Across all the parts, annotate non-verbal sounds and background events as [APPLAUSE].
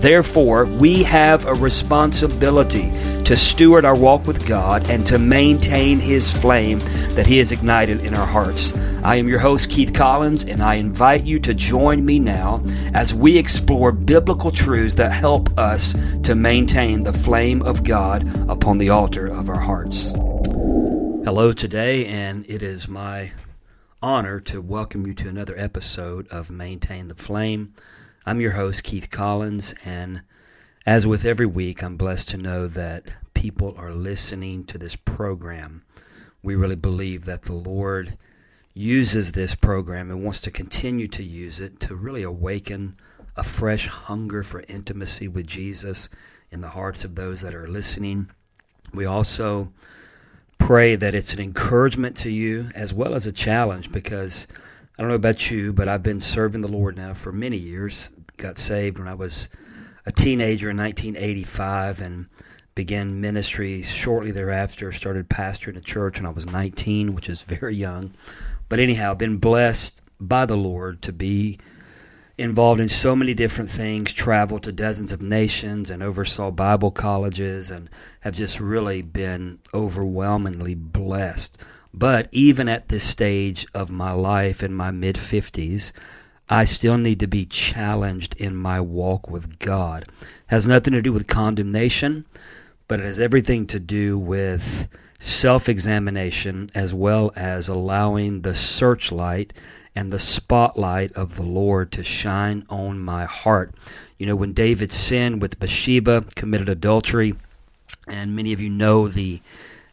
Therefore, we have a responsibility to steward our walk with God and to maintain His flame that He has ignited in our hearts. I am your host, Keith Collins, and I invite you to join me now as we explore biblical truths that help us to maintain the flame of God upon the altar of our hearts. Hello, today, and it is my honor to welcome you to another episode of Maintain the Flame. I'm your host, Keith Collins, and as with every week, I'm blessed to know that people are listening to this program. We really believe that the Lord uses this program and wants to continue to use it to really awaken a fresh hunger for intimacy with Jesus in the hearts of those that are listening. We also pray that it's an encouragement to you as well as a challenge because I don't know about you, but I've been serving the Lord now for many years. Got saved when I was a teenager in 1985 and began ministry shortly thereafter. Started pastoring a church when I was 19, which is very young. But anyhow, been blessed by the Lord to be involved in so many different things, traveled to dozens of nations and oversaw Bible colleges and have just really been overwhelmingly blessed but even at this stage of my life in my mid 50s, I still need to be challenged in my walk with God. It has nothing to do with condemnation, but it has everything to do with self examination as well as allowing the searchlight and the spotlight of the Lord to shine on my heart. You know, when David sinned with Bathsheba, committed adultery, and many of you know the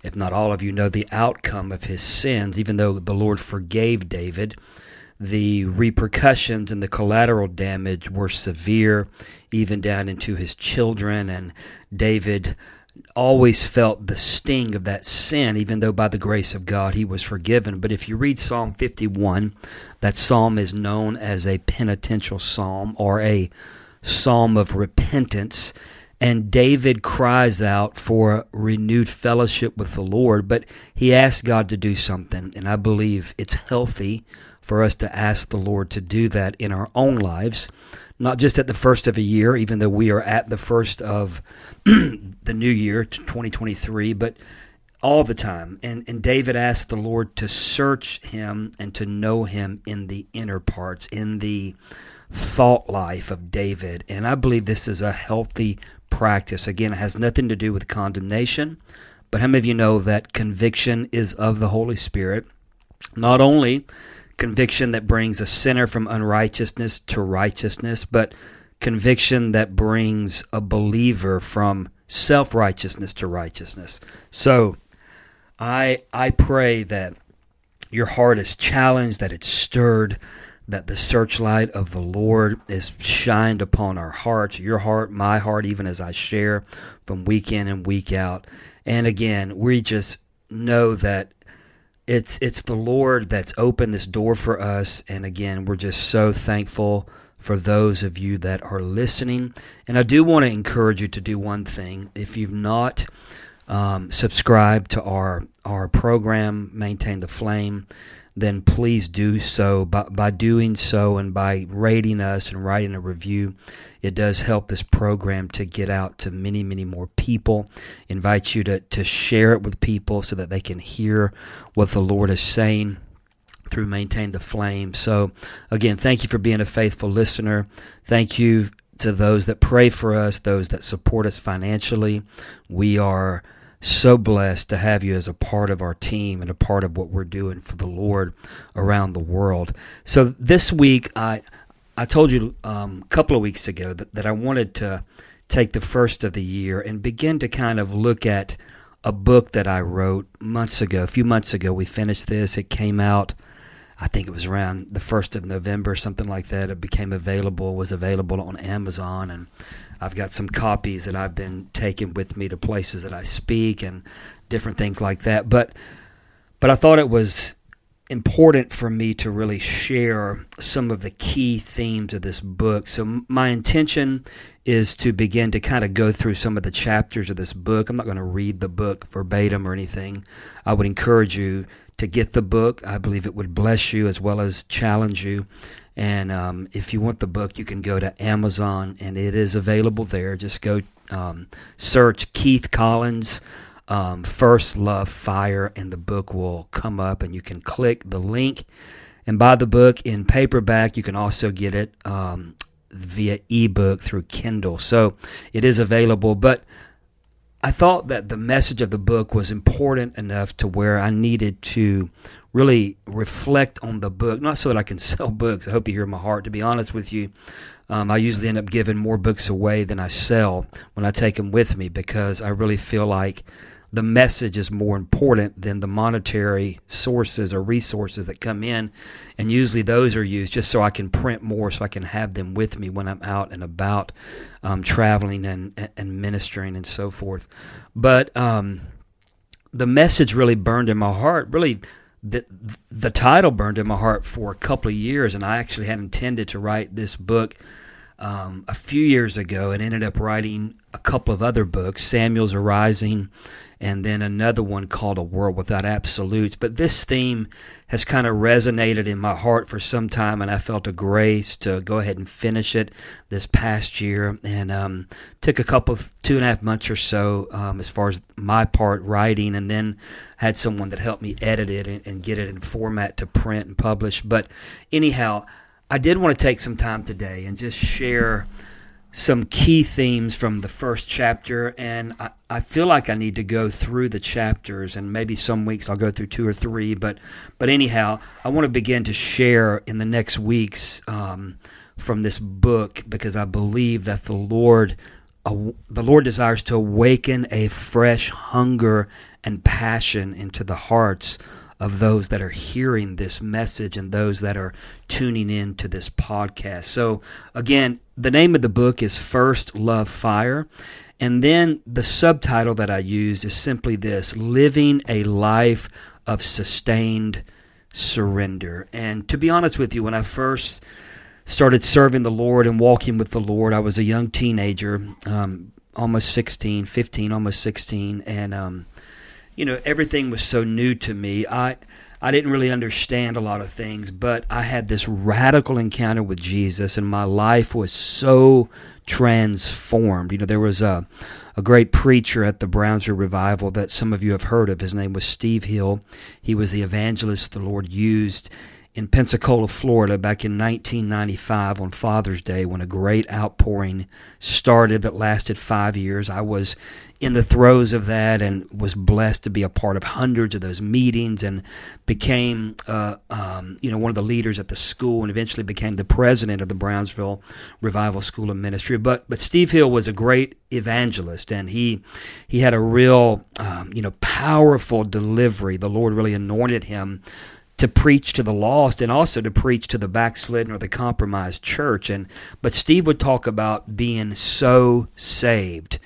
if not all of you know the outcome of his sins, even though the Lord forgave David. The repercussions and the collateral damage were severe, even down into his children. And David always felt the sting of that sin, even though by the grace of God he was forgiven. But if you read Psalm 51, that psalm is known as a penitential psalm or a psalm of repentance. And David cries out for renewed fellowship with the Lord, but he asks God to do something. And I believe it's healthy for us to ask the Lord to do that in our own lives, not just at the first of a year, even though we are at the first of [CLEARS THROAT] the new year, 2023, but all the time. And, and David asked the Lord to search him and to know him in the inner parts, in the thought life of David. And I believe this is a healthy practice. Again, it has nothing to do with condemnation, but how many of you know that conviction is of the Holy Spirit? Not only conviction that brings a sinner from unrighteousness to righteousness, but conviction that brings a believer from self righteousness to righteousness. So I I pray that your heart is challenged, that it's stirred, that the searchlight of the Lord is shined upon our hearts, your heart, my heart, even as I share from week in and week out. And again, we just know that it's it's the Lord that's opened this door for us. And again, we're just so thankful for those of you that are listening. And I do want to encourage you to do one thing. If you've not um, subscribed to our our program, maintain the flame then please do so. By, by doing so and by rating us and writing a review, it does help this program to get out to many, many more people. Invite you to, to share it with people so that they can hear what the Lord is saying through Maintain the Flame. So, again, thank you for being a faithful listener. Thank you to those that pray for us, those that support us financially. We are so blessed to have you as a part of our team and a part of what we're doing for the Lord around the world. So this week, I I told you um, a couple of weeks ago that, that I wanted to take the first of the year and begin to kind of look at a book that I wrote months ago. A few months ago, we finished this. It came out, I think it was around the 1st of November, something like that. It became available, was available on Amazon. And I've got some copies that I've been taking with me to places that I speak and different things like that. But, but I thought it was important for me to really share some of the key themes of this book. So, my intention is to begin to kind of go through some of the chapters of this book. I'm not going to read the book verbatim or anything. I would encourage you to get the book. I believe it would bless you as well as challenge you. And um, if you want the book, you can go to Amazon and it is available there. Just go um, search Keith Collins um, First Love Fire, and the book will come up, and you can click the link and buy the book in paperback. You can also get it um, via ebook through Kindle. So it is available, but I thought that the message of the book was important enough to where I needed to really reflect on the book, not so that I can [LAUGHS] sell books. I hope you hear my heart. To be honest with you, um, I usually end up giving more books away than I sell when I take them with me because I really feel like the message is more important than the monetary sources or resources that come in. And usually those are used just so I can print more so I can have them with me when I'm out and about um, traveling and, and ministering and so forth. But um, the message really burned in my heart. Really, the, the title burned in my heart for a couple of years. And I actually had intended to write this book. Um, a few years ago and ended up writing a couple of other books Samuel's Arising and then another one called A World Without Absolutes. But this theme has kind of resonated in my heart for some time, and I felt a grace to go ahead and finish it this past year. And um, took a couple of two and a half months or so um, as far as my part writing, and then had someone that helped me edit it and, and get it in format to print and publish. But anyhow, I did want to take some time today and just share some key themes from the first chapter, and I, I, feel like I need to go through the chapters, and maybe some weeks I'll go through two or three. But, but anyhow, I want to begin to share in the next weeks um, from this book because I believe that the Lord, uh, the Lord desires to awaken a fresh hunger and passion into the hearts of those that are hearing this message and those that are tuning in to this podcast. So, again, the name of the book is First Love Fire. And then the subtitle that I use is simply this Living a Life of Sustained Surrender. And to be honest with you, when I first started serving the Lord and walking with the Lord, I was a young teenager, um, almost 16, 15, almost 16. And, um, you know, everything was so new to me. I I didn't really understand a lot of things, but I had this radical encounter with Jesus, and my life was so transformed. You know, there was a a great preacher at the Brownsville revival that some of you have heard of. His name was Steve Hill. He was the evangelist the Lord used in Pensacola, Florida, back in 1995 on Father's Day when a great outpouring started that lasted five years. I was in the throes of that and was blessed to be a part of hundreds of those meetings and became uh, um, you know one of the leaders at the school and eventually became the president of the Brownsville Revival School of Ministry. But but Steve Hill was a great evangelist and he he had a real um, you know powerful delivery. The Lord really anointed him to preach to the lost and also to preach to the backslidden or the compromised church. And but Steve would talk about being so saved.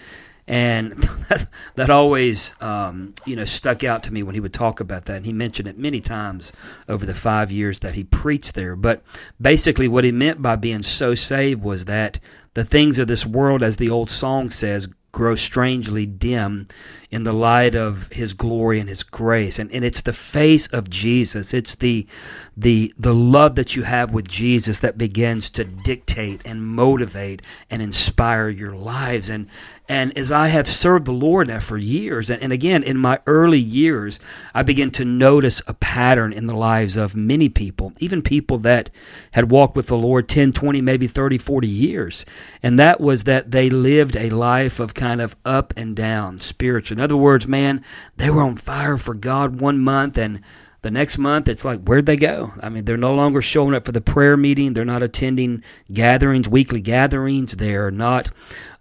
And [LAUGHS] that, always um, you know stuck out to me when he would talk about that. And he mentioned it many times over the five years that he preached there. But basically what he meant by being so saved was that the things of this world as the old song says grow strangely dim in the light of his glory and his grace. And, and it's the face of jesus. It's the the the love that you have with jesus that begins to dictate and motivate and inspire your lives. And and as I have served the Lord now for years, and, and again, in my early years, I began to notice a pattern in the lives of many people, even people that had walked with the Lord 10, 20, maybe 30, 40 years. And that was that they lived a life of kind of up and down spiritual. In other words, man, they were on fire for God one month and the next month it's like where'd they go? I mean they're no longer showing up for the prayer meeting. They're not attending gatherings weekly gatherings. They're not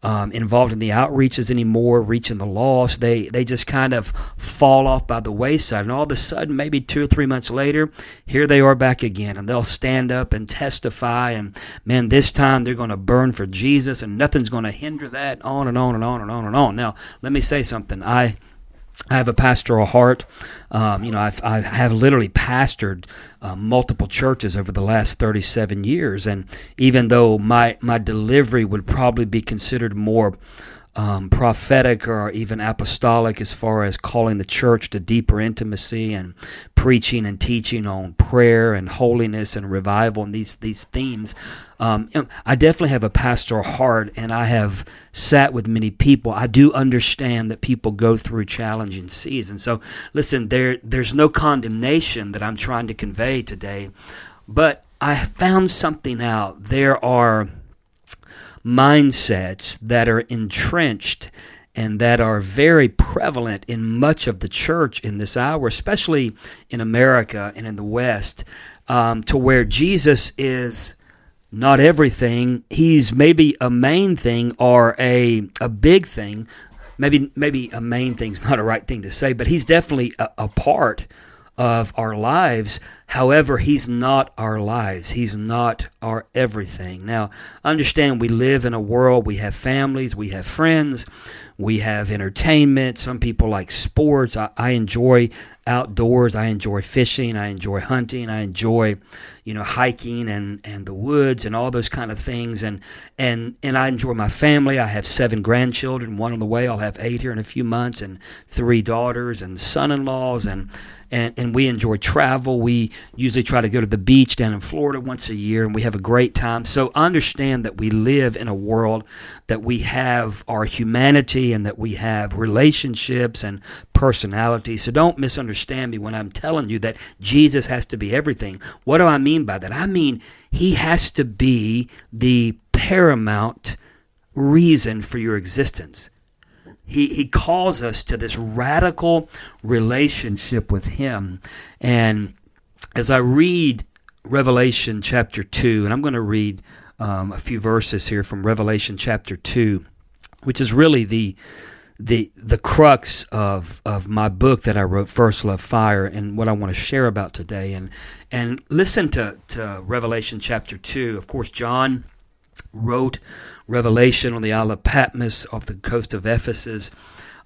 um, involved in the outreaches anymore reaching the lost. They they just kind of fall off by the wayside. And all of a sudden maybe two or three months later here they are back again. And they'll stand up and testify. And man this time they're going to burn for jesus and nothing's going to hinder that. On and on and on and on and on. Now let me say something. I I have a pastoral heart. Um, you know, I've, I have literally pastored uh, multiple churches over the last 37 years. And even though my, my delivery would probably be considered more um, prophetic or even apostolic as far as calling the church to deeper intimacy and preaching and teaching on prayer and holiness and revival and these these themes. Um, I definitely have a pastoral heart, and I have sat with many people. I do understand that people go through challenging seasons. So, listen, there there's no condemnation that I'm trying to convey today, but I found something out. There are mindsets that are entrenched and that are very prevalent in much of the church in this hour, especially in America and in the West, um, to where Jesus is not everything. He's maybe a main thing or a a big thing. Maybe maybe a main thing's not a right thing to say, but he's definitely a, a part of our lives. However, He's not our lives. He's not our everything. Now, understand we live in a world, we have families, we have friends, we have entertainment. Some people like sports. I, I enjoy outdoors. I enjoy fishing. I enjoy hunting. I enjoy, you know, hiking and, and the woods and all those kind of things. And, and, and I enjoy my family. I have seven grandchildren, one on the way. I'll have eight here in a few months and three daughters and son-in-laws and, and, and we enjoy travel. We usually try to go to the beach down in Florida once a year, and we have a great time. So understand that we live in a world that we have our humanity and that we have relationships and personality. So don't misunderstand me when I'm telling you that Jesus has to be everything. What do I mean by that? I mean he has to be the paramount reason for your existence. He, he calls us to this radical relationship with Him. And as I read Revelation chapter 2, and I'm going to read um, a few verses here from Revelation chapter 2, which is really the the the crux of of my book that I wrote, First Love Fire, and what I want to share about today. And and listen to to Revelation chapter two. Of course, John wrote Revelation on the Isle of Patmos off the coast of Ephesus.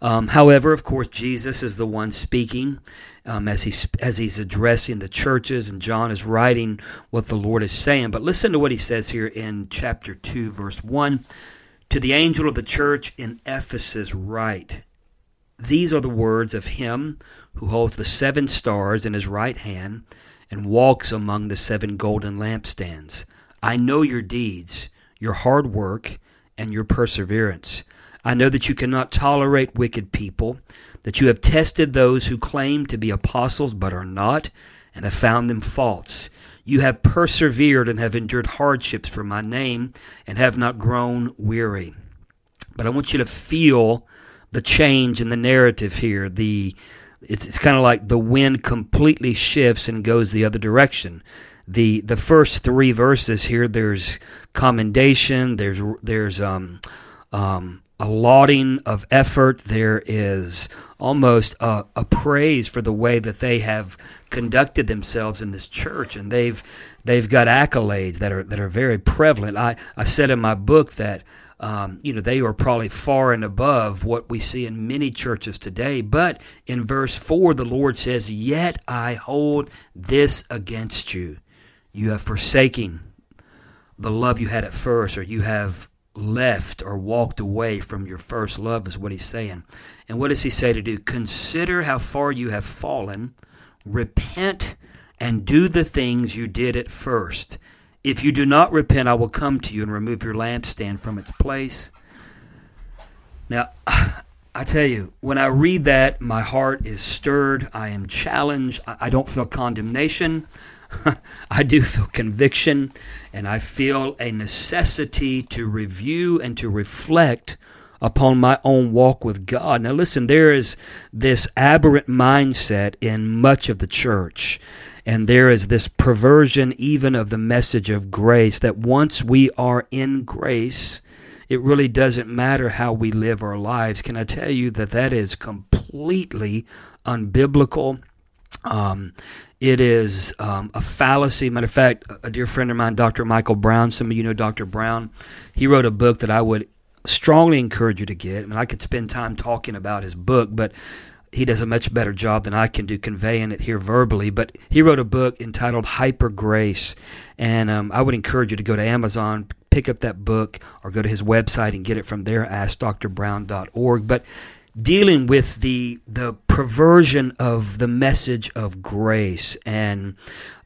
Um, however, of course, Jesus is the one speaking um, as he's as he's addressing the churches, and John is writing what the Lord is saying. But listen to what he says here in chapter two, verse one. To the angel of the church in Ephesus, write: These are the words of him who holds the seven stars in his right hand and walks among the seven golden lampstands. I know your deeds your hard work, and your perseverance. I know that you cannot tolerate wicked people, that you have tested those who claim to be apostles but are not, and have found them false. You have persevered and have endured hardships for my name, and have not grown weary. But I want you to feel the change in the narrative here. The it's, it's kind of like the wind completely shifts and goes the other direction the the first three verses here there's commendation there's there's um, um, a lauding of effort there is almost a, a, praise for the way that they have conducted themselves in this church and they've they've got accolades that are that are very prevalent i i said in my book that um, you know, they are probably far and above what we see in many churches today. But in verse 4, the Lord says, Yet I hold this against you. You have forsaken the love you had at first, or you have left or walked away from your first love, is what he's saying. And what does he say to do? Consider how far you have fallen, repent, and do the things you did at first. If you do not repent, I will come to you and remove your lampstand from its place. Now, [SIGHS] I tell you, when I read that, my heart is stirred. I am challenged. I don't feel condemnation. [LAUGHS] I do feel conviction and I feel a necessity to review and to reflect upon my own walk with God. Now, listen, there is this aberrant mindset in much of the church. And there is this perversion even of the message of grace that once we are in grace, it really doesn't matter how we live our lives. Can I tell you that that is completely unbiblical? Um, it is um, a fallacy. Matter of fact, a dear friend of mine, Dr. Michael Brown, some of you know Dr. Brown, he wrote a book that I would strongly encourage you to get. And I could spend time talking about his book, but he does a much better job than I can do conveying it here verbally. But he wrote a book entitled Hyper Grace, and um, I would encourage you to go to Amazon, pick up that book, or go to his website and get it from there. AskDrBrown.org. But dealing with the the perversion of the message of grace. And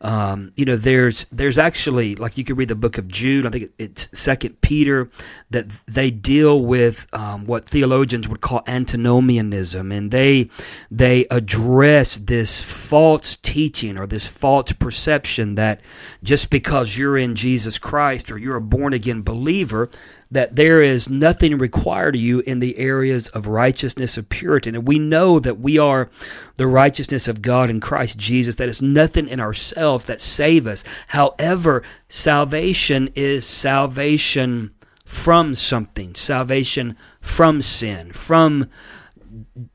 um, you know there's there's actually like you could read the book of Jude. I think it's second Peter that they deal with um, what theologians would call antinomianism. And they they address this false teaching or this false perception that just because you're in Jesus Christ or you're a born again believer that there is nothing required of you in the areas of righteousness of purity. And we know that we are the righteousness of God in Christ Jesus, that is nothing in ourselves that save us. However, salvation is salvation from something, salvation from sin, from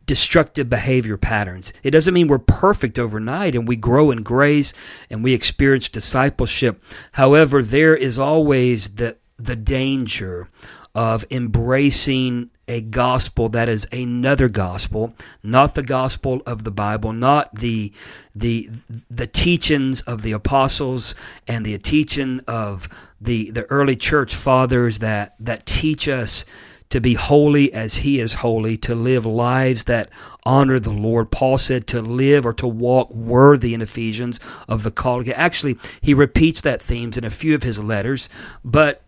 destructive behavior patterns. It doesn't mean we're perfect overnight and we grow in grace and we experience discipleship. However, there is always the the danger of embracing a gospel that is another gospel, not the gospel of the Bible, not the the the teachings of the apostles and the teaching of the the early church fathers that that teach us to be holy as he is holy, to live lives that honor the Lord. Paul said to live or to walk worthy in Ephesians of the call. Actually, he repeats that theme in a few of his letters, but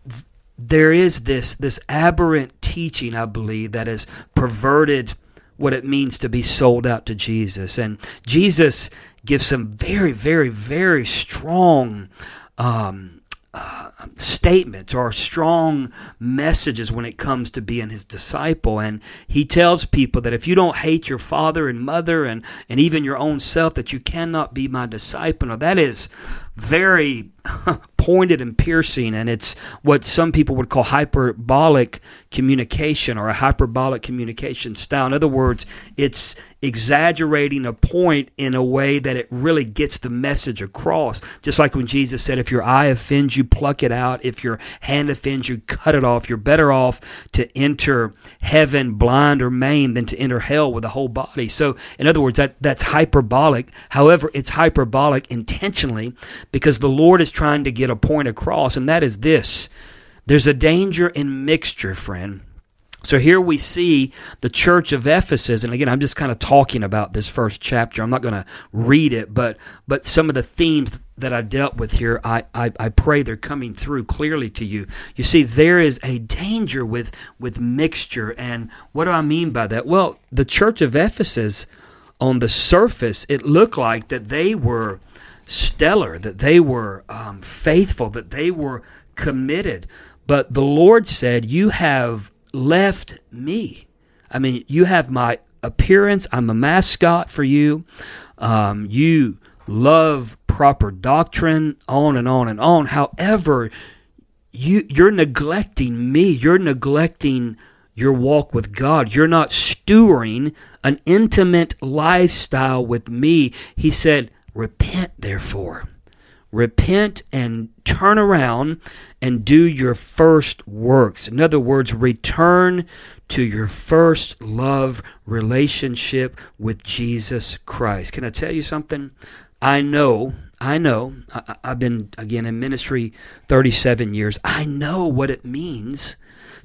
there is this this aberrant teaching, I believe, that has perverted what it means to be sold out to Jesus. And Jesus gives some very, very, very strong um, statements or strong messages when it comes to being his disciple. And he tells people that if you don't hate your father and mother and, and even your own self, that you cannot be my disciple. Now, that is very [LAUGHS] pointed and piercing, and it's what some people would call hyperbolic communication or a hyperbolic communication style. In other words, it's exaggerating a point in a way that it really gets the message across. Just like when Jesus said, If your eye offends you, pluck it out. If your hand offends you, cut it off. You're better off to enter heaven blind or maimed than to enter hell with a whole body. So, in other words, that, that's hyperbolic. However, it's hyperbolic intentionally because the Lord is trying to get a point across, and that is this there's a danger in mixture, friend. So here we see the church of Ephesus, and again, I'm just kind of talking about this first chapter. I'm not going to read it, but but some of the themes that I dealt with here, I, I, I pray they're coming through clearly to you. You see, there is a danger with with mixture, and what do I mean by that? Well, the church of Ephesus, on the surface, it looked like that they were stellar, that they were um, faithful, that they were committed. But the Lord said, You have left me. I mean, you have my appearance. I'm a mascot for you. Um, you love proper doctrine, on and on and on. However, you you're neglecting me. You're neglecting your walk with God. You're not stewarding an intimate lifestyle with me. He said, Repent, therefore. Repent and turn around and do your first works. In other words, return to your first love relationship with Jesus Christ. Can I tell you something? I know, I know, I, have been, again, in ministry 37 years. I know what it means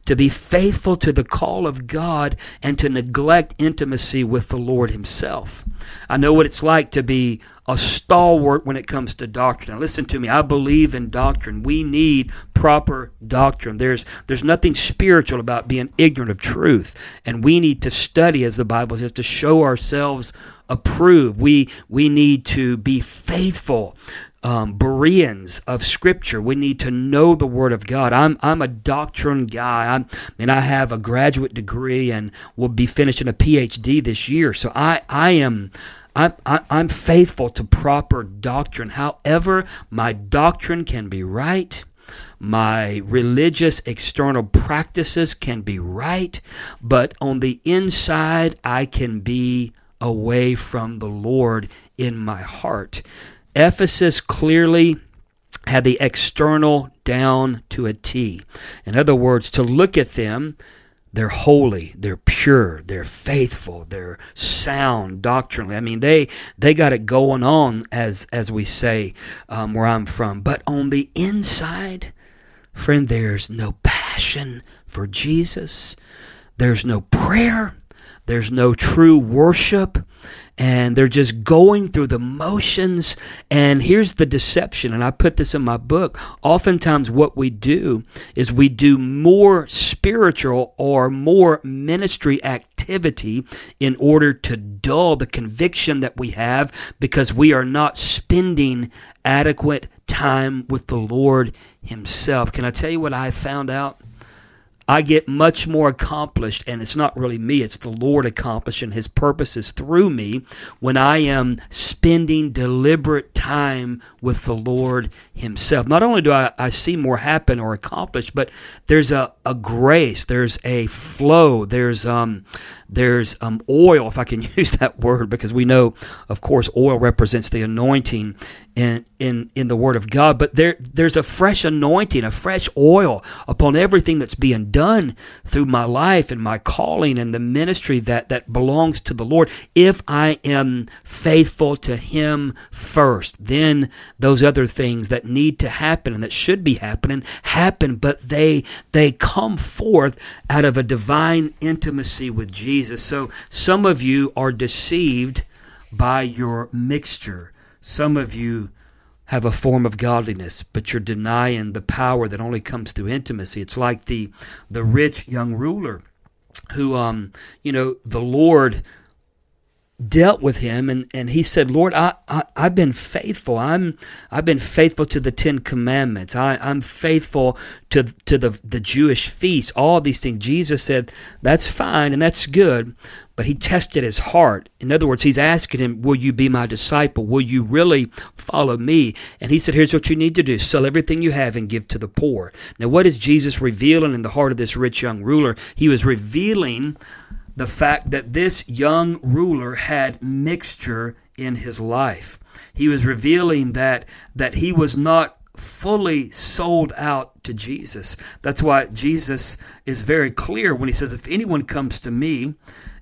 to be faithful to the call of God and to neglect intimacy with the Lord Himself. I know what it's like to be a stalwart when it comes to doctrine. Now, listen to me. I believe in doctrine. We need proper doctrine. There's there's nothing spiritual about being ignorant of truth, and we need to study, as the Bible says, to show ourselves approved. We we need to be faithful um, Bereans of Scripture. We need to know the Word of God. I'm I'm a doctrine guy. I'm, I mean, I have a graduate degree and will be finishing a PhD this year. So I I am. I, I, I'm faithful to proper doctrine. However, my doctrine can be right. My religious external practices can be right. But on the inside, I can be away from the Lord in my heart. Ephesus clearly had the external down to a T. In other words, to look at them, they're holy, they're pure, they're faithful, they're sound doctrinally. I mean, they they got it going on, as as we say um, where I'm from. But on the inside, friend, there's no passion for Jesus. There's no prayer. There's no true worship and they're just going through the motions. And here's the deception, and I put this in my book. Oftentimes, what we do is we do more spiritual or more ministry activity in order to dull the conviction that we have because we are not spending adequate time with the Lord Himself. Can I tell you what I found out? I get much more accomplished, and it's not really me, it's the Lord accomplishing His purposes through me when I am spending deliberate time with the Lord Himself. Not only do I, I see more happen or accomplish, but there's a, a grace, there's a flow, there's um, there's um, oil, if I can [LAUGHS] use that word, because we know, of course, oil represents the anointing in, in, in the Word of God. But there, there's a fresh anointing, a fresh oil upon everything that's being done through my life and my calling and the ministry that, that belongs to the Lord. If I am faithful to Him first, then those other things that need to happen and that should be happening happen, but they, they come forth out of a divine intimacy with Jesus. Jesus. So some of you are deceived by your mixture. Some of you have a form of godliness, but you're denying the power that only comes through intimacy. It's like the the rich young ruler who um you know the Lord dealt with him and, and he said, Lord, I, I, have been faithful. I'm I've been faithful to the Ten Commandments. I, I'm faithful to to the, the Jewish feasts, all these things. Jesus said, That's fine and that's good, but he tested his heart. In other words, he's asking him, Will you be my disciple? Will you really follow me? And he said, Here's what you need to do sell everything you have and give to the poor. Now, what is Jesus revealing in the heart of this rich young ruler? He was revealing the fact that this young ruler had mixture in his life. He was revealing that that he was not fully sold out to Jesus. That's why Jesus is very clear when he says if anyone comes to me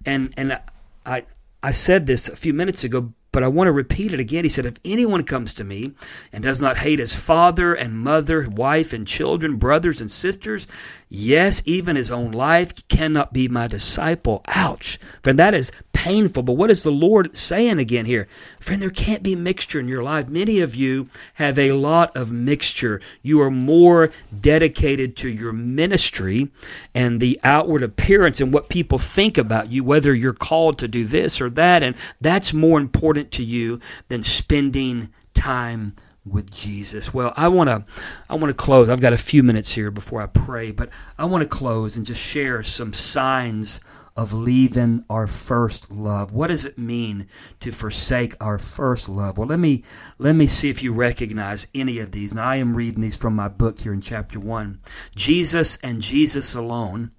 and and I I said this a few minutes ago but I want to repeat it again. He said, If anyone comes to me and does not hate his father and mother, wife and children, brothers and sisters, yes, even his own life, cannot be my disciple. Ouch. Friend, that is painful. But what is the Lord saying again here? Friend, there can't be mixture in your life. Many of you have a lot of mixture. You are more dedicated to your ministry and the outward appearance and what people think about you, whether you're called to do this or that. And that's more important to you than spending time with Jesus. Well, I want to I want to close. I've got a few minutes here before I pray, but I want to close and just share some signs of leaving our first love. What does it mean to forsake our first love? Well, let me let me see if you recognize any of these. Now, I am reading these from my book here in chapter 1. Jesus and Jesus alone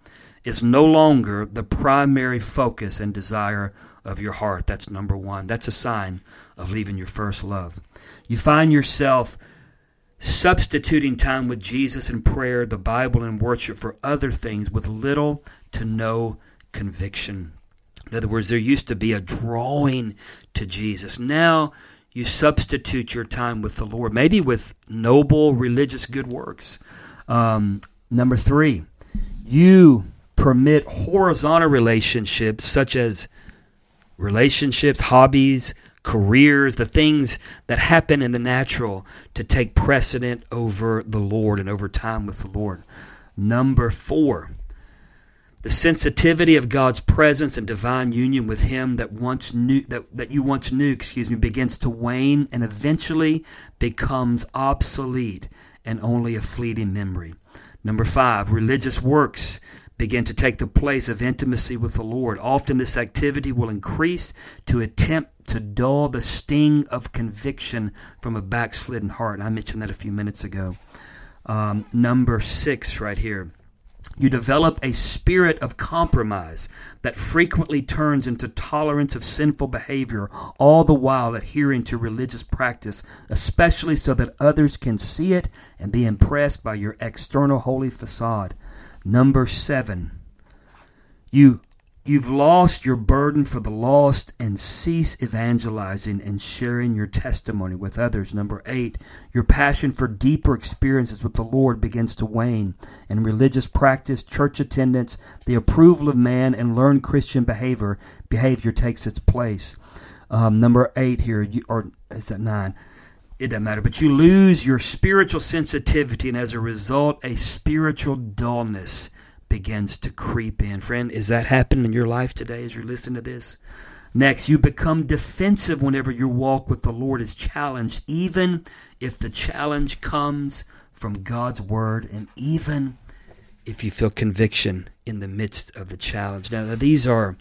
is no longer the primary focus and desire of your heart. That's number 1. That's a sign of leaving your first love. You find yourself substituting time with Jesus and prayer, the Bible and worship for other things with little to no conviction. In other words, there used to be a drawing to Jesus. Now you substitute your time with the Lord, maybe with noble religious good works. Um, number three, you permit horizontal relationships such as relationships, hobbies, careers, the things that happen in the natural to take precedent over the Lord and over time with the Lord. Number four, the sensitivity of God's presence and divine union with Him that once knew that, that you once knew, excuse me, begins to wane and eventually becomes obsolete and only a fleeting memory. Number five, religious works begin to take the place of intimacy with the Lord. Often this activity will increase to attempt to dull the sting of conviction from a backslidden heart. I mentioned that a few minutes ago. Um, number six, right here. You develop a spirit of compromise that frequently turns into tolerance of sinful behavior, all the while adhering to religious practice, especially so that others can see it and be impressed by your external holy facade. Number seven, you You've lost your burden for the lost and cease evangelizing and sharing your testimony with others. Number eight, your passion for deeper experiences with the Lord begins to wane, and religious practice, church attendance, the approval of man, and learned Christian behavior behavior takes its place. Um, number eight here, you, or is that nine? It doesn't matter, but you lose your spiritual sensitivity, and as a result, a spiritual dullness begins to creep in. Friend, is that happening in your life today as you're listening to this? Next, you become defensive whenever your walk with the Lord is challenged, even if the challenge comes from God's word and even if you feel conviction in the midst of the challenge. Now, these are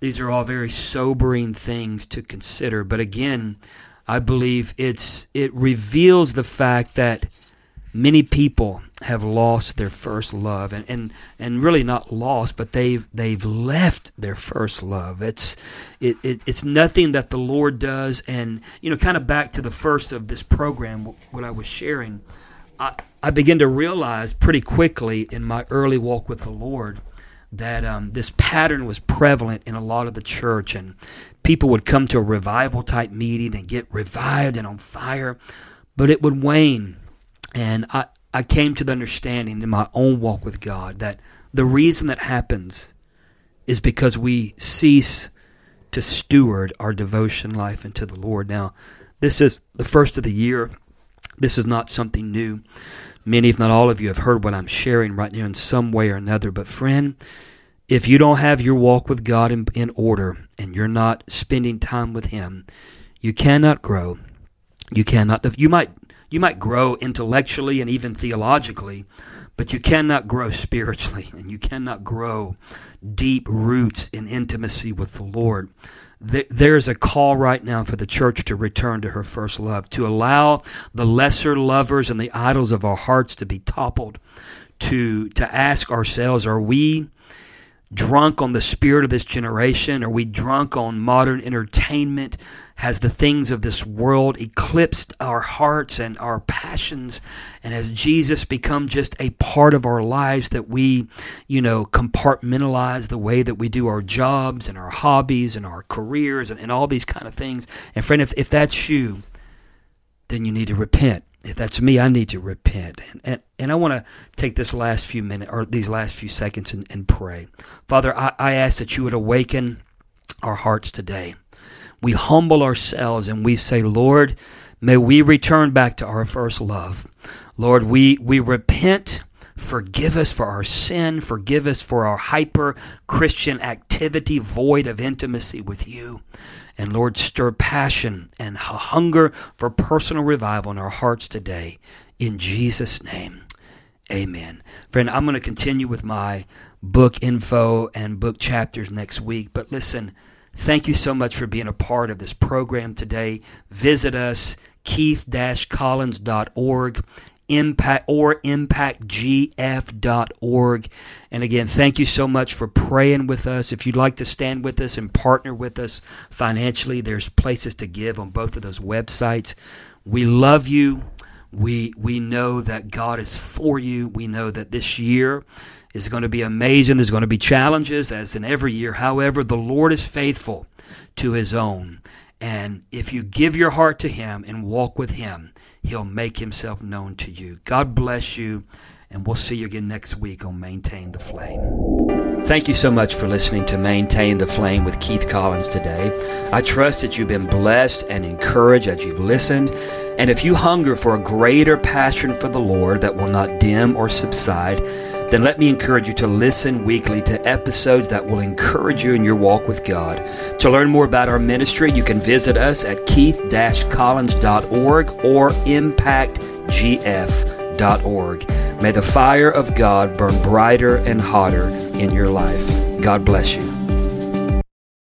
these are all very sobering things to consider, but again, I believe it's it reveals the fact that many people have lost their first love and, and, and really not lost but they've they've left their first love. It's it, it, it's nothing that the lord does. And you know kind of back to the first of this program what i was sharing i, I began to realize pretty quickly in my early walk with the lord that um, this pattern was prevalent in a lot of the church and people would come to a revival type meeting and get revived and on fire but it would wane and I, I came to the understanding in my own walk with God that the reason that happens is because we cease to steward our devotion life into the Lord. Now, this is the first of the year. This is not something new. Many, if not all of you, have heard what I'm sharing right now in some way or another. But, friend, if you don't have your walk with God in, in order and you're not spending time with Him, you cannot grow. You cannot. You might you might grow intellectually and even theologically, but you cannot grow spiritually [LAUGHS] and you cannot grow deep roots in intimacy with the Lord. There's a call right now for the church to return to her first love, to allow the lesser lovers and the idols of our hearts to be toppled, to, to ask ourselves, are we drunk on the spirit of this generation? Are we drunk on modern entertainment? Has the things of this world eclipsed our hearts and our passions? And has Jesus become just a part of our lives that we, you know, compartmentalize the way that we do our jobs and our hobbies and our careers and, and all these kind of things? And friend, if, if that's you, then you need to repent if that's me, I need to repent. And, and, and I want to take this last few minutes or these last few seconds and, and pray. Father, I, I ask that you would awaken our hearts today. We humble ourselves and we say, Lord, may we return back to our first love. Lord, we, we repent. Forgive us for our sin. Forgive us for our hyper Christian activity void of intimacy with you. And Lord, stir passion and hunger for personal revival in our hearts today. In Jesus' name, amen. Friend, I'm going to continue with my book info and book chapters next week. But listen, thank you so much for being a part of this program today. Visit us, keith-collins.org impact or impactgf.org. And again, thank you so much for praying with us. If you'd like to stand with us and partner with us financially, there's places to give on both of those websites. We love you. We we know that God is for you. We know that this year is going to be amazing. There's going to be challenges as in every year. However, the Lord is faithful to his own. And if you give your heart to him and walk with him, He'll make himself known to you. God bless you, and we'll see you again next week on Maintain the Flame. Thank you so much for listening to Maintain the Flame with Keith Collins today. I trust that you've been blessed and encouraged as you've listened. And if you hunger for a greater passion for the Lord that will not dim or subside, then let me encourage you to listen weekly to episodes that will encourage you in your walk with God. To learn more about our ministry, you can visit us at keith-collins.org or impactgf.org. May the fire of God burn brighter and hotter in your life. God bless you.